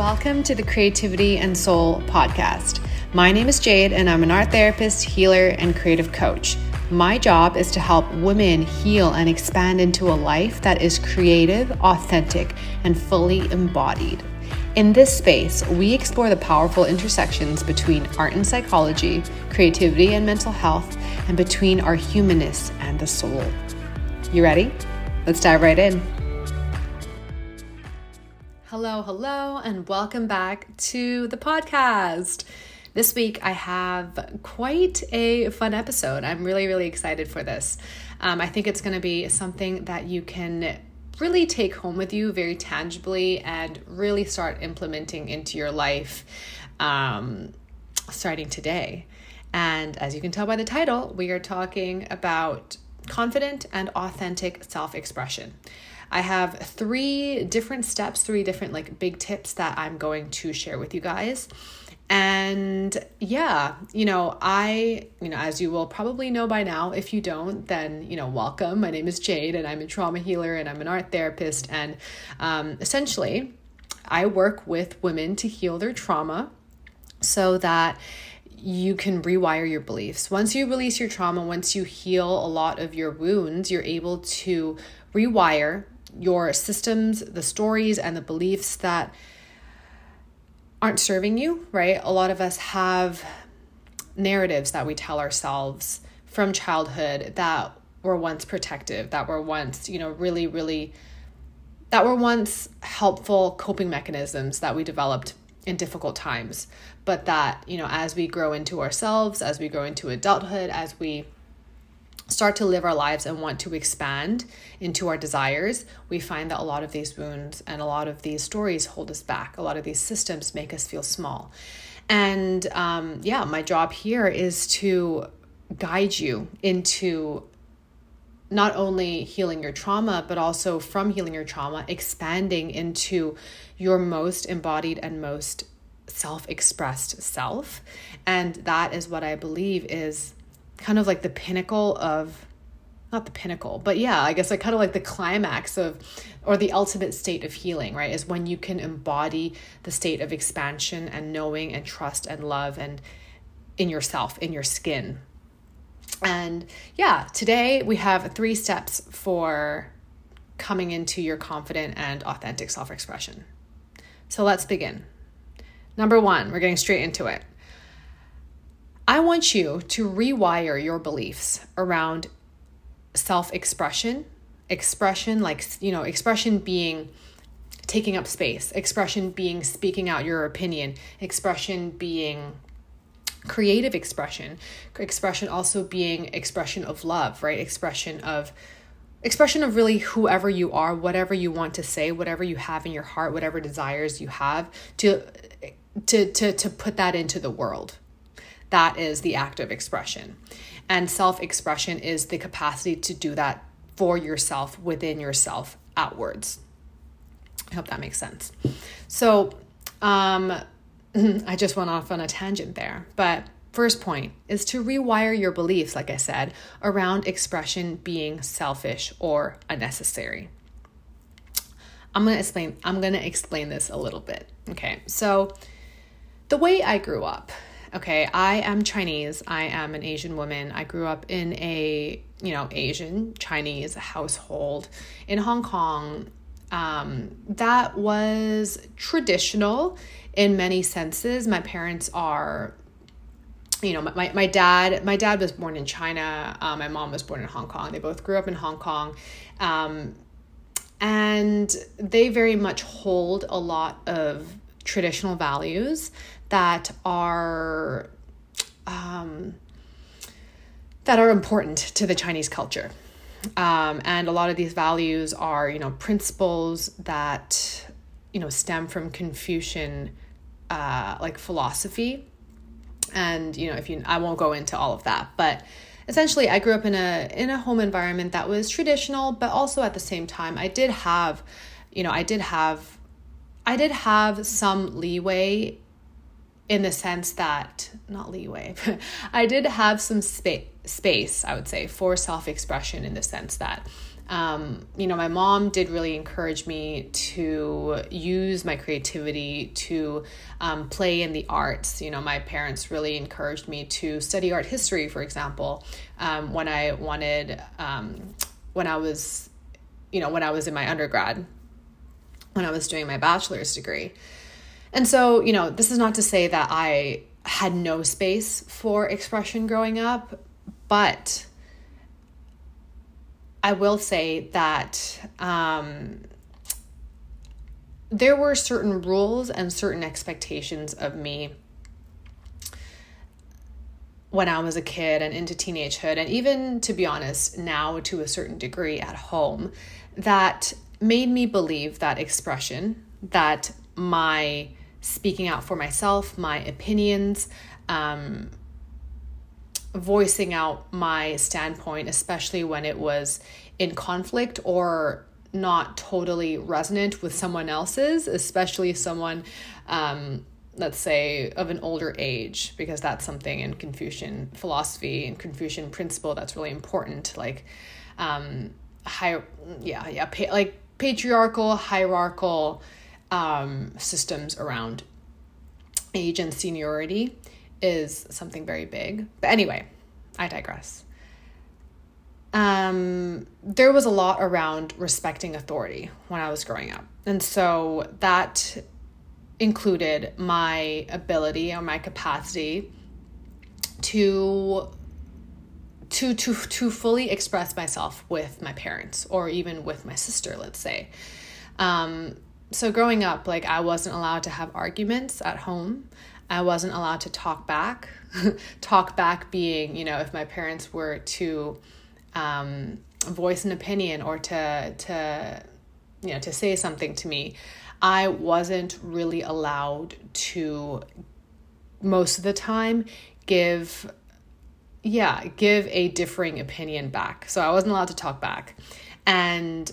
Welcome to the Creativity and Soul podcast. My name is Jade, and I'm an art therapist, healer, and creative coach. My job is to help women heal and expand into a life that is creative, authentic, and fully embodied. In this space, we explore the powerful intersections between art and psychology, creativity and mental health, and between our humanness and the soul. You ready? Let's dive right in. Hello, hello, and welcome back to the podcast. This week I have quite a fun episode. I'm really, really excited for this. Um, I think it's going to be something that you can really take home with you very tangibly and really start implementing into your life um, starting today. And as you can tell by the title, we are talking about confident and authentic self expression. I have three different steps, three different like big tips that I'm going to share with you guys. And yeah, you know, I, you know, as you will probably know by now, if you don't, then, you know, welcome. My name is Jade and I'm a trauma healer and I'm an art therapist. And um, essentially, I work with women to heal their trauma so that you can rewire your beliefs. Once you release your trauma, once you heal a lot of your wounds, you're able to rewire your systems, the stories, and the beliefs that aren't serving you, right? A lot of us have narratives that we tell ourselves from childhood that were once protective, that were once, you know, really, really, that were once helpful coping mechanisms that we developed in difficult times. But that, you know, as we grow into ourselves, as we grow into adulthood, as we start to live our lives and want to expand into our desires, we find that a lot of these wounds and a lot of these stories hold us back. A lot of these systems make us feel small. And um, yeah, my job here is to guide you into not only healing your trauma, but also from healing your trauma, expanding into your most embodied and most self expressed self. And that is what I believe is kind of like the pinnacle of not the pinnacle, but yeah, I guess like kind of like the climax of or the ultimate state of healing, right? Is when you can embody the state of expansion and knowing and trust and love and in yourself, in your skin. And yeah, today we have three steps for coming into your confident and authentic self expression. So let's begin. Number one, we're getting straight into it. I want you to rewire your beliefs around self expression, expression, like, you know, expression being taking up space, expression being speaking out your opinion, expression being creative expression, expression also being expression of love, right? Expression of expression of really whoever you are, whatever you want to say, whatever you have in your heart, whatever desires you have to to to to put that into the world, that is the act of expression. And self expression is the capacity to do that for yourself, within yourself, outwards. I hope that makes sense. So, um, I just went off on a tangent there. But first point is to rewire your beliefs, like I said, around expression being selfish or unnecessary. I'm going to explain I'm going to explain this a little bit. Okay. So, the way I grew up, okay, I am Chinese. I am an Asian woman. I grew up in a, you know, Asian Chinese household in Hong Kong. Um, that was traditional in many senses. My parents are you know my, my dad my dad was born in china um, my mom was born in hong kong they both grew up in hong kong um, and they very much hold a lot of traditional values that are um, that are important to the Chinese culture. Um, and a lot of these values are, you know, principles that, you know, stem from Confucian, uh, like philosophy. And you know, if you, I won't go into all of that, but essentially, I grew up in a in a home environment that was traditional, but also at the same time, I did have, you know, I did have, I did have some leeway in the sense that not leeway i did have some space space i would say for self-expression in the sense that Um, you know, my mom did really encourage me to use my creativity to um, play in the arts. You know, my parents really encouraged me to study art history, for example, um, when I wanted, um, when I was, you know, when I was in my undergrad, when I was doing my bachelor's degree. And so, you know, this is not to say that I had no space for expression growing up, but I will say that um, there were certain rules and certain expectations of me when I was a kid and into teenagehood, and even to be honest, now to a certain degree at home, that made me believe that expression, that my speaking out for myself, my opinions, um, voicing out my standpoint, especially when it was in conflict or not totally resonant with someone else's, especially someone, um, let's say, of an older age, because that's something in Confucian philosophy and Confucian principle that's really important. Like, um, high, yeah, yeah, pa- like patriarchal, hierarchical um, systems around age and seniority is something very big. But anyway, I digress. Um, there was a lot around respecting authority when I was growing up. And so that included my ability or my capacity to to to to fully express myself with my parents or even with my sister let's say um, so growing up like i wasn't allowed to have arguments at home. I wasn't allowed to talk back. Talk back being you know if my parents were to um, voice an opinion or to to you know to say something to me i wasn't really allowed to most of the time give yeah give a differing opinion back. So i wasn't allowed to talk back. And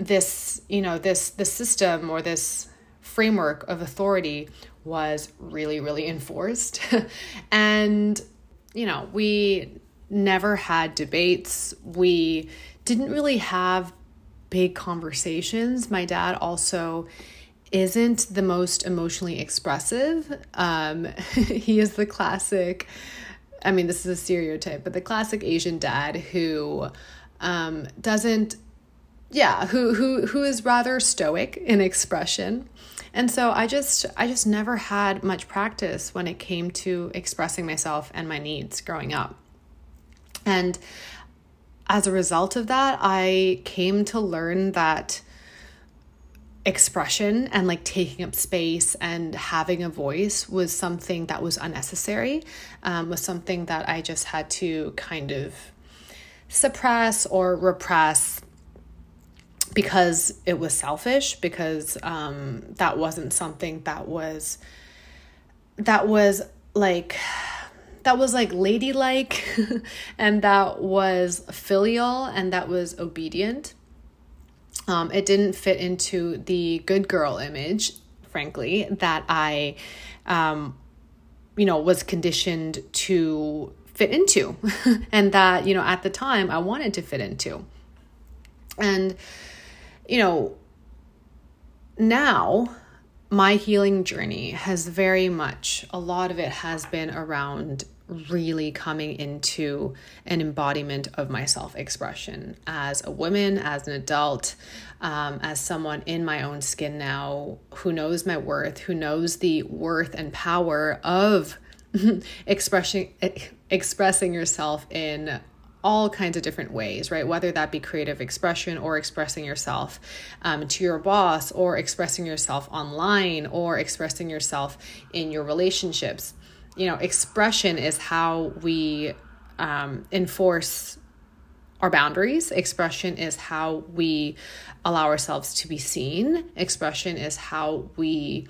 this you know this the system or this framework of authority was really really enforced. And you know we never had debates. We didn't really have big conversations. My dad also isn't the most emotionally expressive. Um, he is the classic i mean this is a stereotype but the classic asian dad who um, doesn't yeah who who who is rather stoic in expression. And so i just i just never had much practice when it came to expressing myself and my needs growing up. And as a result of that i came to learn that expression and like taking up space and having a voice was something that was unnecessary um, was something that i just had to kind of suppress or repress because it was selfish because um, that wasn't something that was that was like that was like ladylike and that was filial and that was obedient. Um, it didn't fit into the good girl image frankly that i um, you know was conditioned to fit into and that you know at the time i wanted to fit into. And you know, now my healing journey has very much, a lot of it has been around really coming into an embodiment of my self expression as a woman, as an adult, um, as someone in my own skin now who knows my worth, who knows the worth and power of expressing expressing yourself in all kinds of different ways, right? Whether that be creative expression or expressing yourself um, to your boss or expressing yourself online or expressing yourself in your relationships. You know, expression is how we um, enforce our boundaries. Expression is how we allow ourselves to be seen. Expression is how we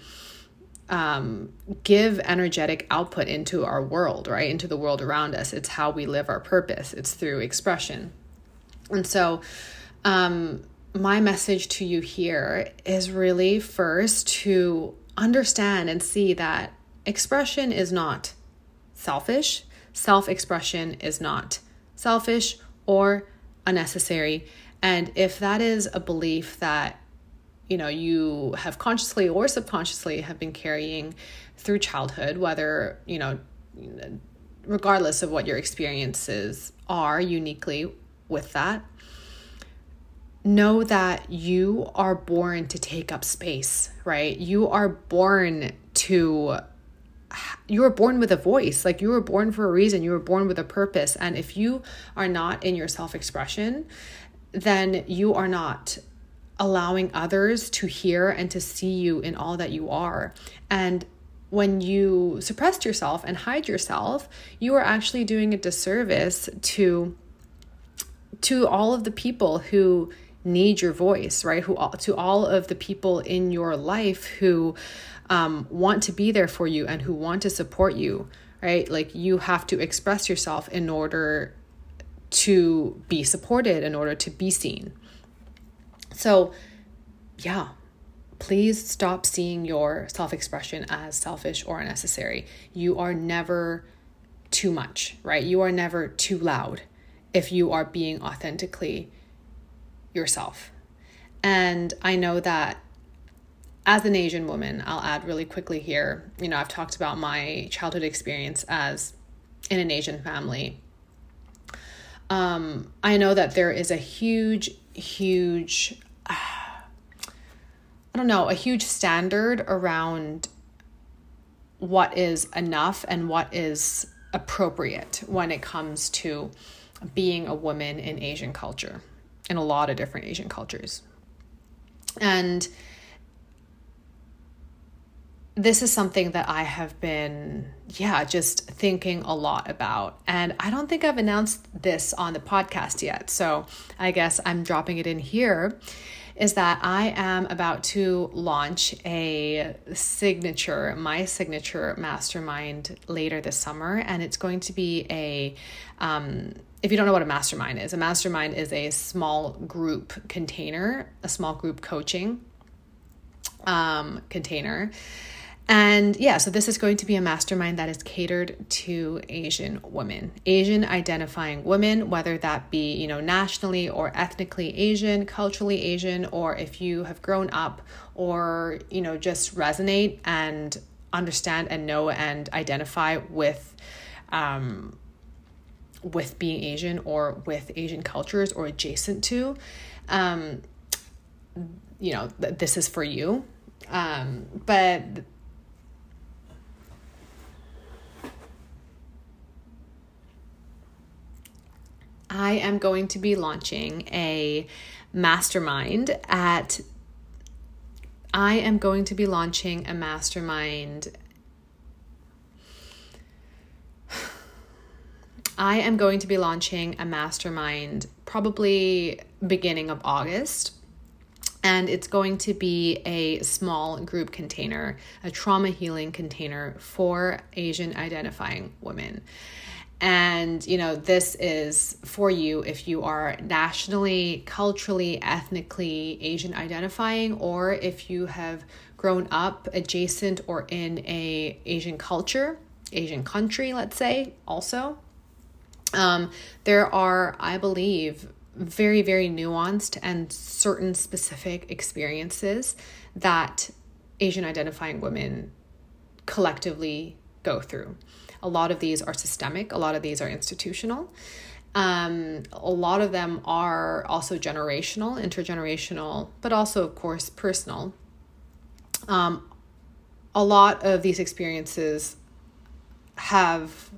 um, give energetic output into our world, right? Into the world around us. It's how we live our purpose, it's through expression. And so, um, my message to you here is really first to understand and see that expression is not selfish, self expression is not selfish or unnecessary. And if that is a belief that you know you have consciously or subconsciously have been carrying through childhood whether you know regardless of what your experiences are uniquely with that know that you are born to take up space right? You are born to you were born with a voice. Like you were born for a reason. You were born with a purpose. And if you are not in your self expression then you are not allowing others to hear and to see you in all that you are. And when you suppress yourself and hide yourself, you are actually doing a disservice to to all of the people who need your voice, right? Who to all of the people in your life who um, want to be there for you and who want to support you, right? Like you have to express yourself in order to be supported, in order to be seen. So, yeah, please stop seeing your self expression as selfish or unnecessary. You are never too much, right? You are never too loud if you are being authentically yourself. And I know that as an Asian woman, I'll add really quickly here, you know, I've talked about my childhood experience as in an Asian family. Um, I know that there is a huge, huge I don't know, a huge standard around what is enough and what is appropriate when it comes to being a woman in Asian culture, in a lot of different Asian cultures. And this is something that I have been, yeah, just thinking a lot about. And I don't think I've announced this on the podcast yet. So I guess I'm dropping it in here is that I am about to launch a signature, my signature mastermind later this summer. And it's going to be a, um, if you don't know what a mastermind is, a mastermind is a small group container, a small group coaching um, container and yeah, so this is going to be a mastermind that is catered to Asian women, Asian identifying women, whether that be, you know, nationally or ethnically Asian, culturally Asian, or if you have grown up or, you know, just resonate and understand and know and identify with um, with being Asian or with Asian cultures or adjacent to, um, you know, th- this is for you. Um, but I am going to be launching a mastermind at I am going to be launching a mastermind I am going to be launching a mastermind probably beginning of August. And it's going to be a small group container, a trauma healing container for Asian identifying women. And, you know, this is for you if you are nationally, culturally, ethnically Asian identifying, or if you have grown up adjacent or in a Asian culture, Asian country, let's say, also. Um, there are, I believe, very, very nuanced and certain specific experiences that Asian identifying women collectively go through. A lot of these are systemic, a lot of these are institutional. Um, a lot of them are also generational, intergenerational, but also, of course, personal. Um, a lot of these experiences have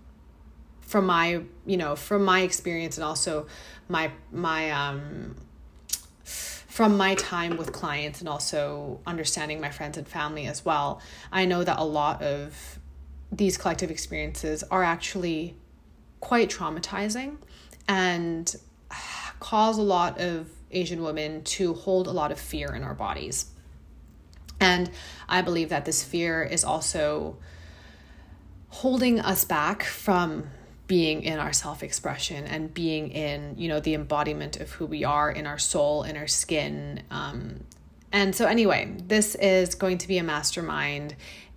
from my you know from my experience and also my my um from my time with clients and also understanding my friends and family as well i know that a lot of these collective experiences are actually quite traumatizing and cause a lot of Asian women to hold a lot of fear in our bodies. And I believe that this fear is also holding us back from being in our self-expression and being in you know the embodiment of who we are in our soul in our skin um, and so anyway this is going to be a mastermind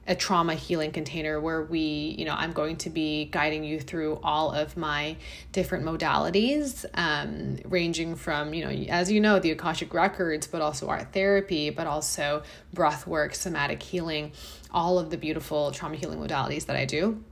a trauma healing container where we, you know, I'm going to be guiding you through all of my different modalities, um, ranging from, you know, as you know, the Akashic Records, but also art therapy, but also breath work, somatic healing, all of the beautiful trauma healing modalities that I do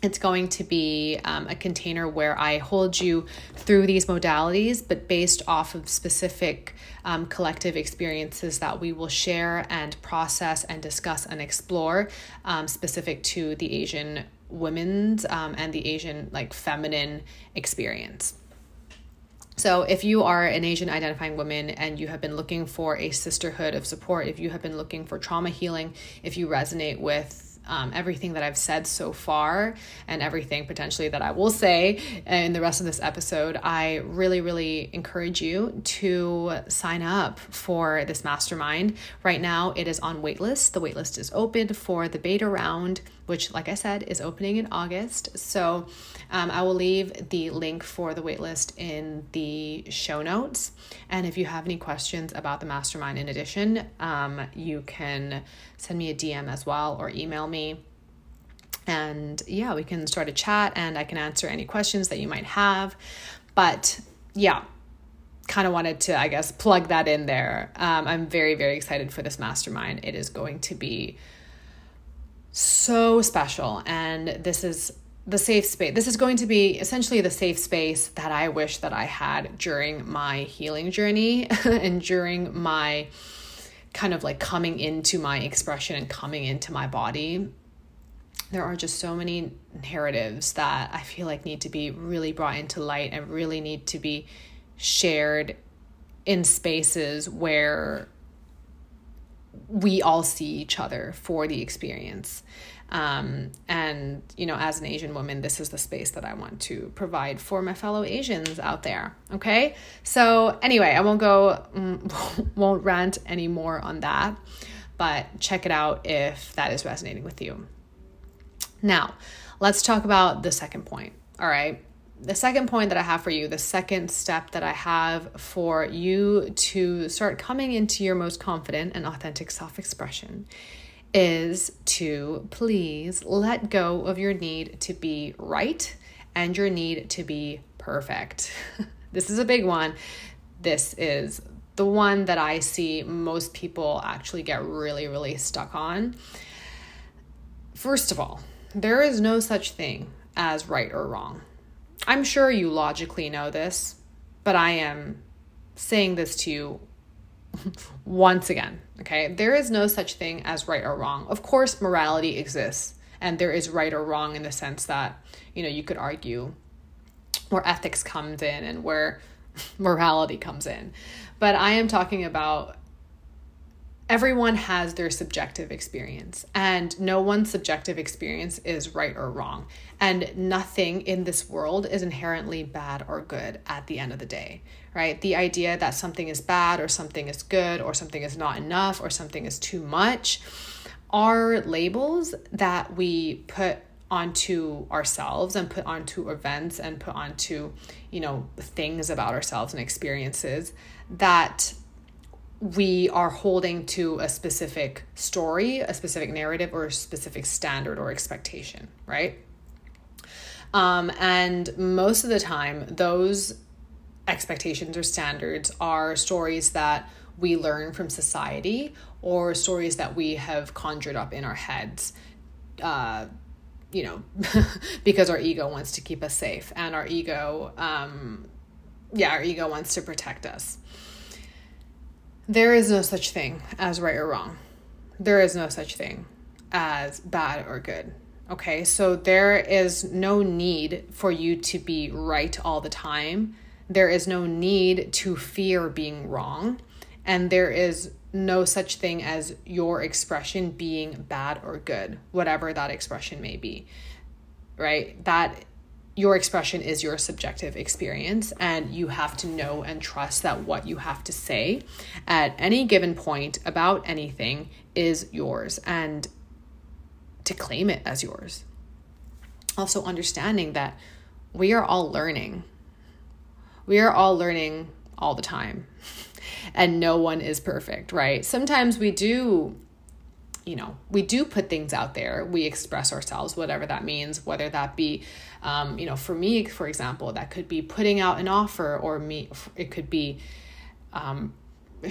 it's going to be um, a container where I hold you through these modalities, but based off of specific um, collective experiences that we will share and process and discuss and explore, um, specific to the Asian women's um, and the Asian like feminine experience. So, if you are an Asian identifying woman and you have been looking for a sisterhood of support, if you have been looking for trauma healing, if you resonate with um, everything that I've said so far and everything potentially that I will say in the rest of this episode, I really, really encourage you to sign up for this mastermind. Right now, it is on waitlist. The waitlist is open for the beta round, which, like I said, is opening in August. So um, I will leave the link for the waitlist in the show notes. And if you have any questions about the mastermind, in addition, um, you can send me a DM as well or email me. And yeah, we can start a chat and I can answer any questions that you might have. But yeah, kind of wanted to, I guess, plug that in there. Um, I'm very, very excited for this mastermind. It is going to be so special. And this is the safe space. This is going to be essentially the safe space that I wish that I had during my healing journey and during my kind of like coming into my expression and coming into my body. There are just so many narratives that I feel like need to be really brought into light and really need to be shared in spaces where we all see each other for the experience. Um, and, you know, as an Asian woman, this is the space that I want to provide for my fellow Asians out there. Okay. So, anyway, I won't go, mm, won't rant anymore on that, but check it out if that is resonating with you. Now, let's talk about the second point. All right. The second point that I have for you, the second step that I have for you to start coming into your most confident and authentic self expression is to please let go of your need to be right and your need to be perfect. this is a big one. This is the one that I see most people actually get really, really stuck on. First of all, there is no such thing as right or wrong. I'm sure you logically know this, but I am saying this to you once again, okay, there is no such thing as right or wrong. Of course, morality exists, and there is right or wrong in the sense that, you know, you could argue where ethics comes in and where morality comes in. But I am talking about everyone has their subjective experience, and no one's subjective experience is right or wrong. And nothing in this world is inherently bad or good at the end of the day, right? The idea that something is bad or something is good or something is not enough or something is too much are labels that we put onto ourselves and put onto events and put onto, you know, things about ourselves and experiences that we are holding to a specific story, a specific narrative, or a specific standard or expectation, right? Um, and most of the time, those expectations or standards are stories that we learn from society or stories that we have conjured up in our heads. Uh, you know, because our ego wants to keep us safe and our ego, um, yeah, our ego wants to protect us. There is no such thing as right or wrong. There is no such thing as bad or good. Okay, so there is no need for you to be right all the time. There is no need to fear being wrong. And there is no such thing as your expression being bad or good, whatever that expression may be. Right? That your expression is your subjective experience, and you have to know and trust that what you have to say at any given point about anything is yours and to claim it as yours. Also, understanding that we are all learning. We are all learning all the time, and no one is perfect, right? Sometimes we do you know, we do put things out there. We express ourselves, whatever that means, whether that be, um, you know, for me, for example, that could be putting out an offer, or me, it could be, um,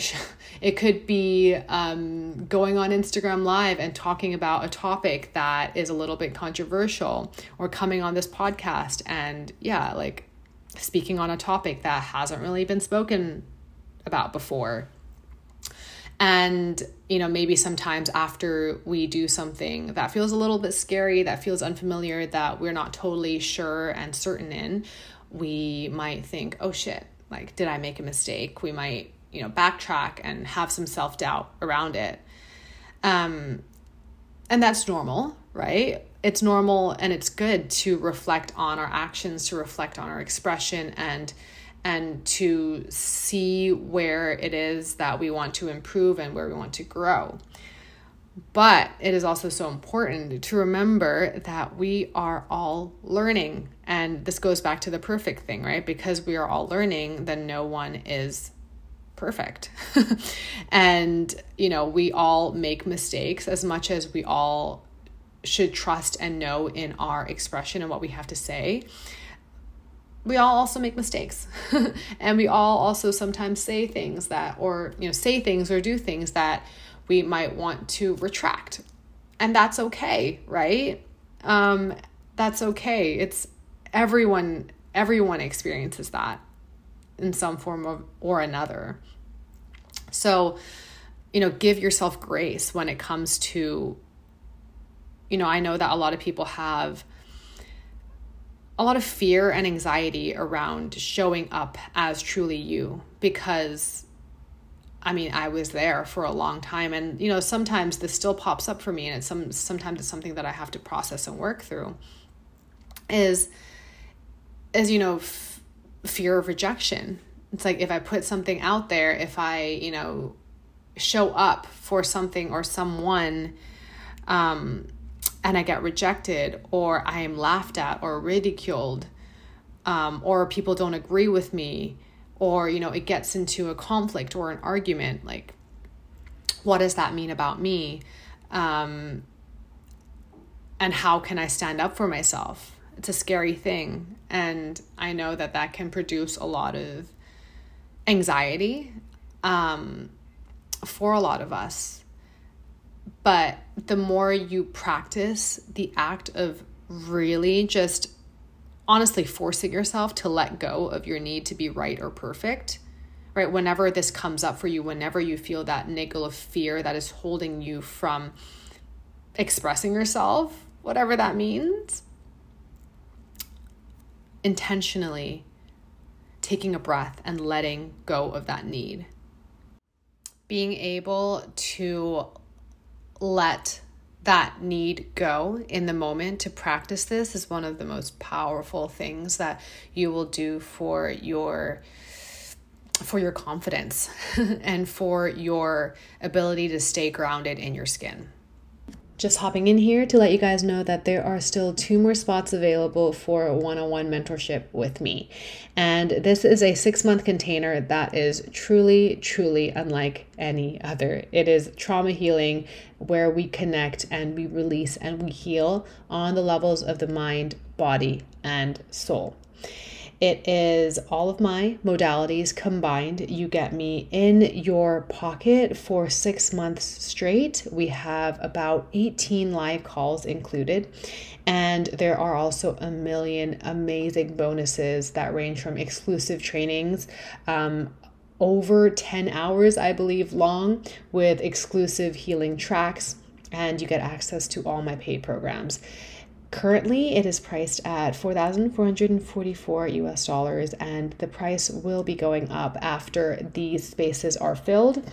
it could be um, going on Instagram Live and talking about a topic that is a little bit controversial, or coming on this podcast and, yeah, like speaking on a topic that hasn't really been spoken about before and, you know, maybe sometimes after we do something that feels a little bit scary, that feels unfamiliar, that we're not totally sure and certain in, we might think, oh shit, like, did I make a mistake? We might, you know, backtrack and have some self doubt around it. Um, and that's normal, right? It's normal and it's good to reflect on our actions, to reflect on our expression and and to see where it is that we want to improve and where we want to grow. But it is also so important to remember that we are all learning. And this goes back to the perfect thing, right? Because we are all learning, then no one is perfect. and, you know, we all make mistakes as much as we all should trust and know in our expression and what we have to say we all also make mistakes. And we all also sometimes say things that or you know say things or do things that we might want to retract. And that's okay right? Um that's okay. It's everyone everyone experiences that in some form of, or another. So you know give yourself grace when it comes to you know i know that a lot of people have a lot of fear and anxiety around showing up as truly you because I mean, I was there for a long time and you know, sometimes this still pops up for me and it's some sometimes it's something that I have to process and work through is is you know, f- fear of rejection. It's like if I put something out there, if I, you know, show up for something or someone um and I get rejected, or I am laughed at or ridiculed, um, or people don't agree with me, or you know, it gets into a conflict or an argument, like, what does that mean about me? Um, and how can I stand up for myself? It's a scary thing. And I know that that can produce a lot of anxiety um, for a lot of us. But the more you practice the act of really just honestly forcing yourself to let go of your need to be right or perfect, right? Whenever this comes up for you, whenever you feel that niggle of fear that is holding you from expressing yourself, whatever that means, intentionally taking a breath and letting go of that need. Being able to let that need go in the moment to practice this is one of the most powerful things that you will do for your for your confidence and for your ability to stay grounded in your skin. Just hopping in here to let you guys know that there are still two more spots available for one on one mentorship with me. And this is a six month container that is truly, truly unlike any other. It is trauma healing where we connect and we release and we heal on the levels of the mind, body, and soul. It is all of my modalities combined. You get me in your pocket for six months straight. We have about 18 live calls included. And there are also a million amazing bonuses that range from exclusive trainings, um, over 10 hours, I believe, long, with exclusive healing tracks, and you get access to all my paid programs. Currently, it is priced at 4,444 US dollars, and the price will be going up after these spaces are filled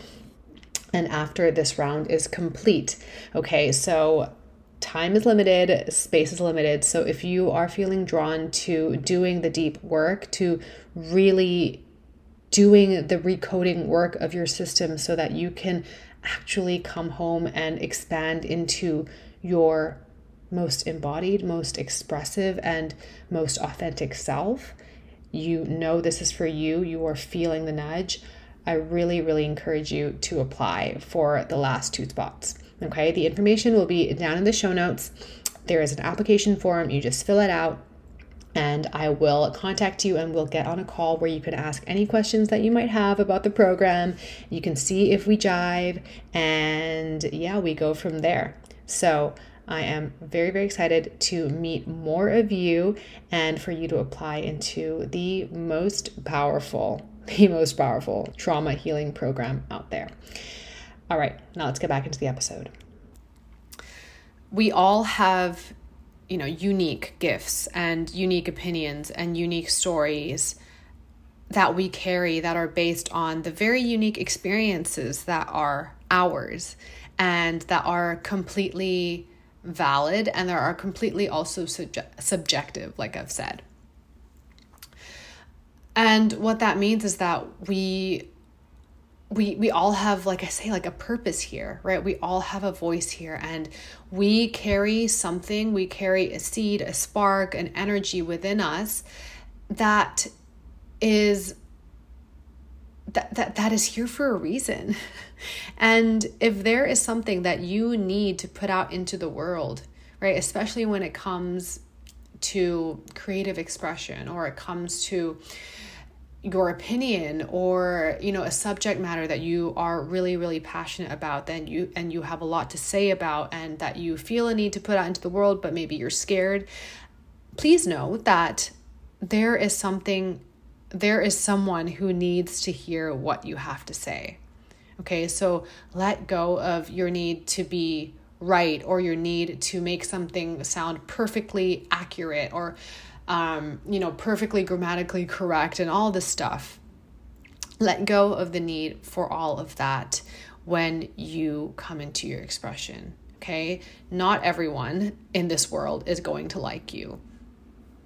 and after this round is complete. Okay, so time is limited, space is limited. So if you are feeling drawn to doing the deep work, to really doing the recoding work of your system so that you can actually come home and expand into your most embodied, most expressive, and most authentic self, you know this is for you, you are feeling the nudge, I really, really encourage you to apply for the last two spots. Okay, the information will be down in the show notes. There is an application form, you just fill it out and I will contact you and we'll get on a call where you can ask any questions that you might have about the program. You can see if we jive, and yeah, we go from there. So, I am very, very excited to meet more of you and for you to apply into the most powerful, the most powerful trauma healing program out there. All right, now let's get back into the episode. We all have you know unique gifts and unique opinions and unique stories that we carry that are based on the very unique experiences that are ours and that are completely valid and there are completely also subjective like I've said. And what that means is that we we we all have like i say like a purpose here right we all have a voice here and we carry something we carry a seed a spark an energy within us that is that that, that is here for a reason. And if there is something that you need to put out into the world right especially when it comes to creative expression or it comes to your opinion or you know a subject matter that you are really really passionate about then you and you have a lot to say about and that you feel a need to put out into the world but maybe you're scared please know that there is something there is someone who needs to hear what you have to say okay so let go of your need to be right or your need to make something sound perfectly accurate or um, you know, perfectly grammatically correct and all this stuff. Let go of the need for all of that when you come into your expression. Okay. Not everyone in this world is going to like you.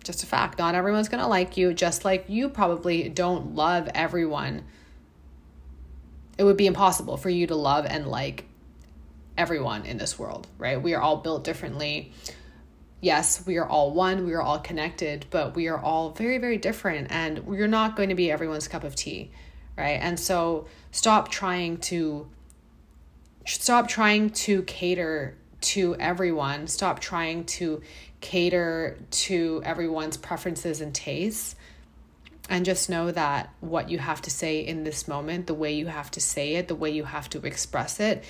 Just a fact. Not everyone's going to like you, just like you probably don't love everyone. It would be impossible for you to love and like everyone in this world, right? We are all built differently yes, we are all one, we are all connected, but we are all very, very different, and you're not going to be everyone's cup of tea, right? And so stop trying to stop trying to cater to everyone. Stop trying to cater to everyone's preferences and tastes. And just know that what you have to say in this moment, the way you have to say it, the way you have to express it,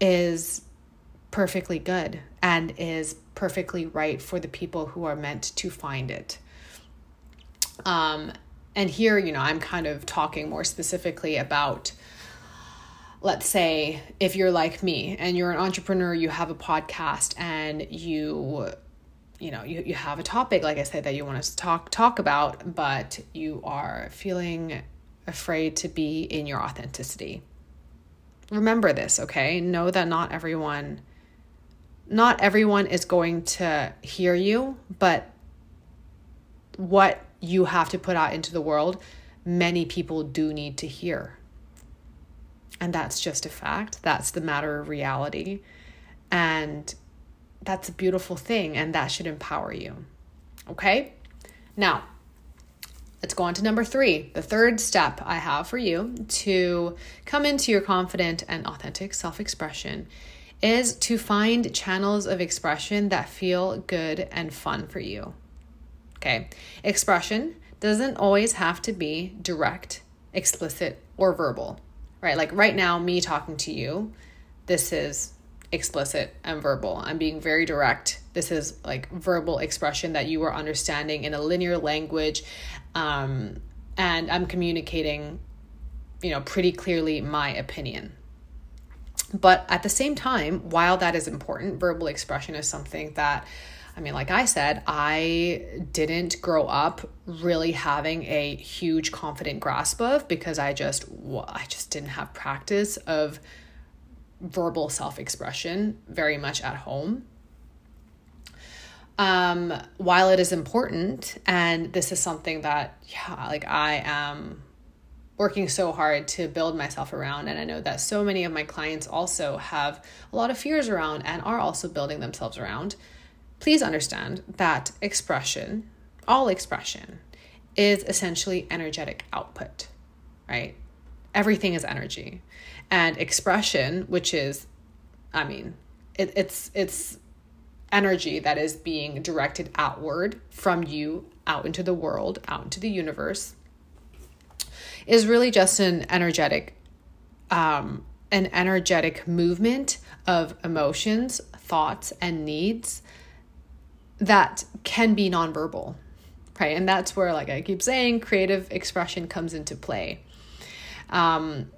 is perfectly good and is perfectly right for the people who are meant to find it. Um, and here, you know, I'm kind of talking more specifically about, let's say, if you're like me and you're an entrepreneur, you have a podcast and you you know you, you have a topic like i said that you want to talk talk about but you are feeling afraid to be in your authenticity remember this okay know that not everyone not everyone is going to hear you, but what you have to put out into the world, many people do need to hear. And that's just a fact. That's the matter of reality. And that's a beautiful thing, and that should empower you. Okay? Now, let's go on to number three. The third step I have for you to come into your confident and authentic self expression is to find channels of expression that feel good and fun for you. Okay, expression doesn't always have to be direct, explicit, or verbal, right? Like right now, me talking to you, this is explicit and verbal. I'm being very direct. This is like verbal expression that you are understanding in a linear language. Um, and I'm communicating, you know, pretty clearly my opinion. But at the same time, while that is important, verbal expression is something that I mean, like I said, I didn't grow up really having a huge confident grasp of because I just I just didn't have practice of verbal self-expression very much at home. Um, while it is important, and this is something that yeah, like I am working so hard to build myself around. And I know that so many of my clients also have a lot of fears around and are also building themselves around. Please understand that expression, all expression, is essentially energetic output, right? Everything is energy. And expression, which is I mean, it, it's it's energy that is being directed outward from you out into the world, out into the universe, is really just an energetic, um, an energetic movement of emotions, thoughts, and needs that can be nonverbal, right? And that's where, like I keep saying, creative expression comes into play. Um,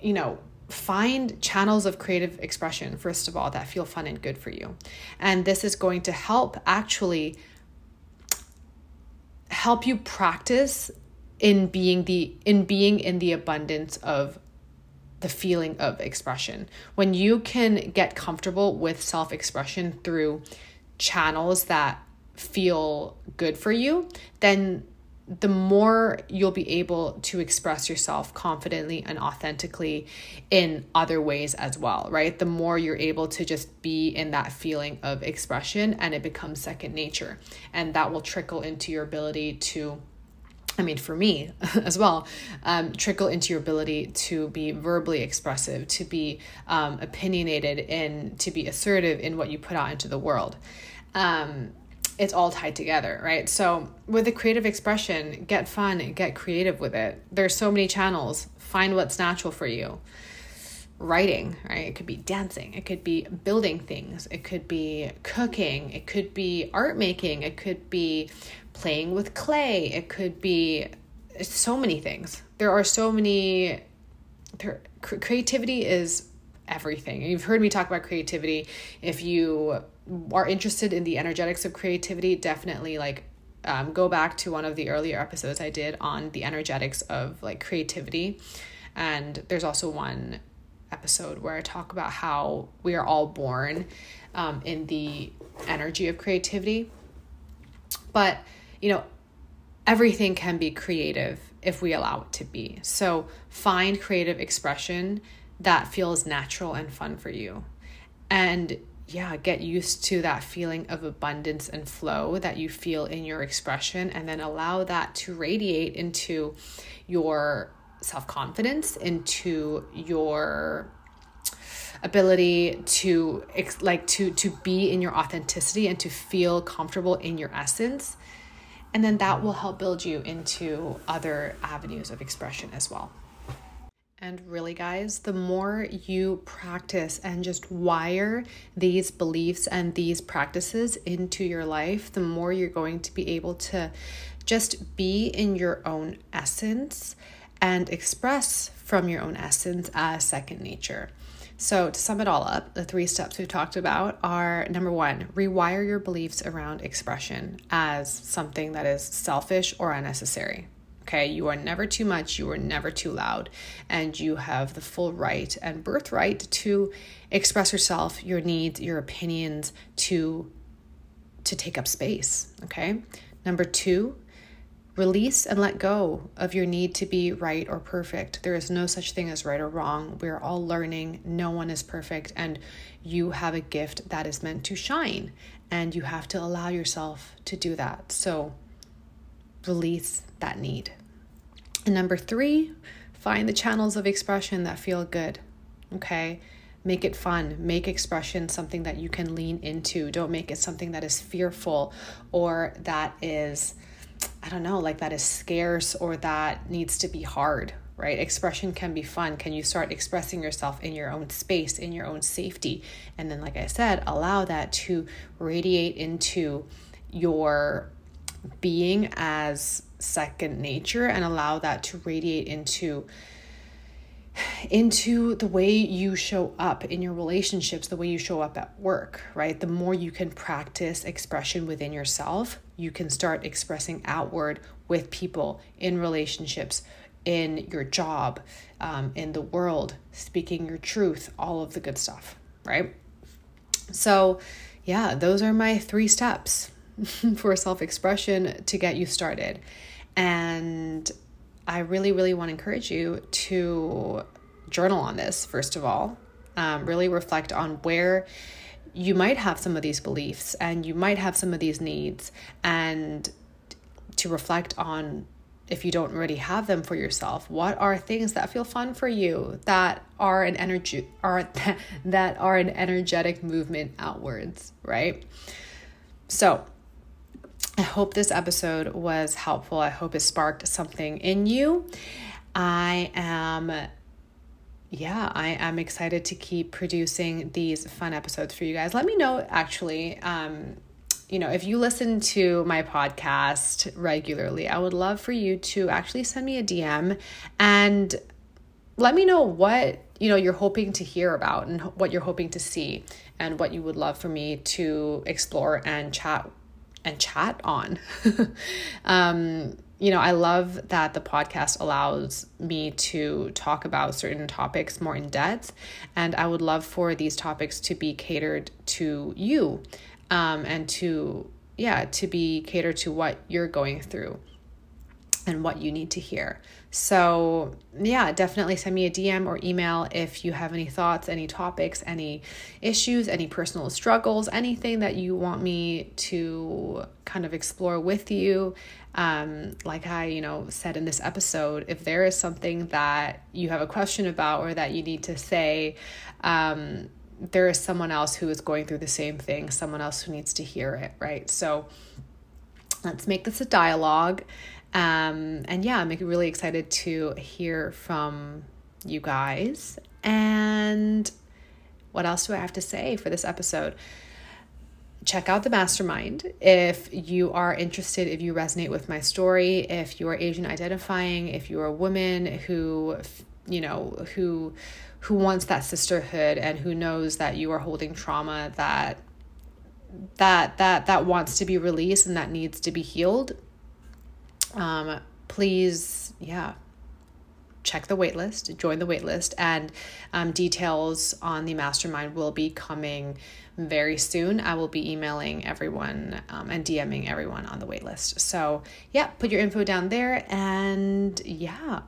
you know, find channels of creative expression, first of all, that feel fun and good for you. And this is going to help actually help you practice in being the in being in the abundance of the feeling of expression. When you can get comfortable with self-expression through channels that feel good for you, then the more you'll be able to express yourself confidently and authentically in other ways as well, right? The more you're able to just be in that feeling of expression and it becomes second nature. And that will trickle into your ability to I mean, for me as well, um, trickle into your ability to be verbally expressive, to be um, opinionated, and to be assertive in what you put out into the world. Um, it's all tied together, right? So with the creative expression, get fun, get creative with it. There's so many channels. Find what's natural for you. Writing, right? It could be dancing, it could be building things, it could be cooking, it could be art making, it could be playing with clay, it could be so many things. There are so many there, creativity is everything. You've heard me talk about creativity. If you are interested in the energetics of creativity, definitely like um, go back to one of the earlier episodes I did on the energetics of like creativity. And there's also one episode where I talk about how we are all born um, in the energy of creativity. But, you know, everything can be creative if we allow it to be. So find creative expression that feels natural and fun for you. And yeah, get used to that feeling of abundance and flow that you feel in your expression, and then allow that to radiate into your self confidence, into your ability to like to to be in your authenticity and to feel comfortable in your essence. And then that will help build you into other avenues of expression as well and really, guys, the more you practice and just wire these beliefs and these practices into your life, the more you're going to be able to just be in your own essence and express from your own essence as second nature. So, to sum it all up, the three steps we've talked about are number one, rewire your beliefs around expression as something that is selfish or unnecessary. Okay, you are never too much, you are never too loud, and you have the full right and birthright to express yourself, your needs, your opinions, to to take up space. Okay. Number two, release and let go of your need to be right or perfect. There is no such thing as right or wrong. We're all learning. No one is perfect. And you have a gift that is meant to shine. And you have to allow yourself to do that. So release that need. And number three, find the channels of expression that feel good. Okay. Make it fun. Make expression something that you can lean into. Don't make it something that is fearful or that is, I don't know, like that is scarce or that needs to be hard, right? Expression can be fun. Can you start expressing yourself in your own space, in your own safety? And then, like I said, allow that to radiate into your being as second nature and allow that to radiate into into the way you show up in your relationships, the way you show up at work, right? The more you can practice expression within yourself, you can start expressing outward with people in relationships, in your job, um, in the world, speaking your truth, all of the good stuff, right? So, yeah, those are my three steps for self expression to get you started. And I really, really want to encourage you to journal on this, first of all. Um, really reflect on where you might have some of these beliefs and you might have some of these needs, and to reflect on if you don't already have them for yourself what are things that feel fun for you that are an energy are that are an energetic movement outwards right so i hope this episode was helpful i hope it sparked something in you i am yeah, I am excited to keep producing these fun episodes for you guys. Let me know actually um you know, if you listen to my podcast regularly, I would love for you to actually send me a DM and let me know what, you know, you're hoping to hear about and what you're hoping to see and what you would love for me to explore and chat and chat on. um, you know, I love that the podcast allows me to talk about certain topics more in depth, and I would love for these topics to be catered to you um, and to, yeah, to be catered to what you're going through and what you need to hear. So, yeah, definitely send me a DM or email if you have any thoughts, any topics, any issues, any personal struggles, anything that you want me to kind of explore with you. Um, like I, you know, said in this episode, if there is something that you have a question about or that you need to say, um, there is someone else who is going through the same thing, someone else who needs to hear it, right? So let's make this a dialogue. Um, and yeah, I'm really excited to hear from you guys. And what else do I have to say for this episode? Check out the mastermind if you are interested, if you resonate with my story, if you are Asian identifying, if you're a woman who, you know, who who wants that sisterhood and who knows that you are holding trauma that that that that wants to be released and that needs to be healed um please yeah check the waitlist join the waitlist and um, details on the mastermind will be coming very soon. I will be emailing everyone um, and dming everyone on the waitlist. So yeah put your info down there and yeah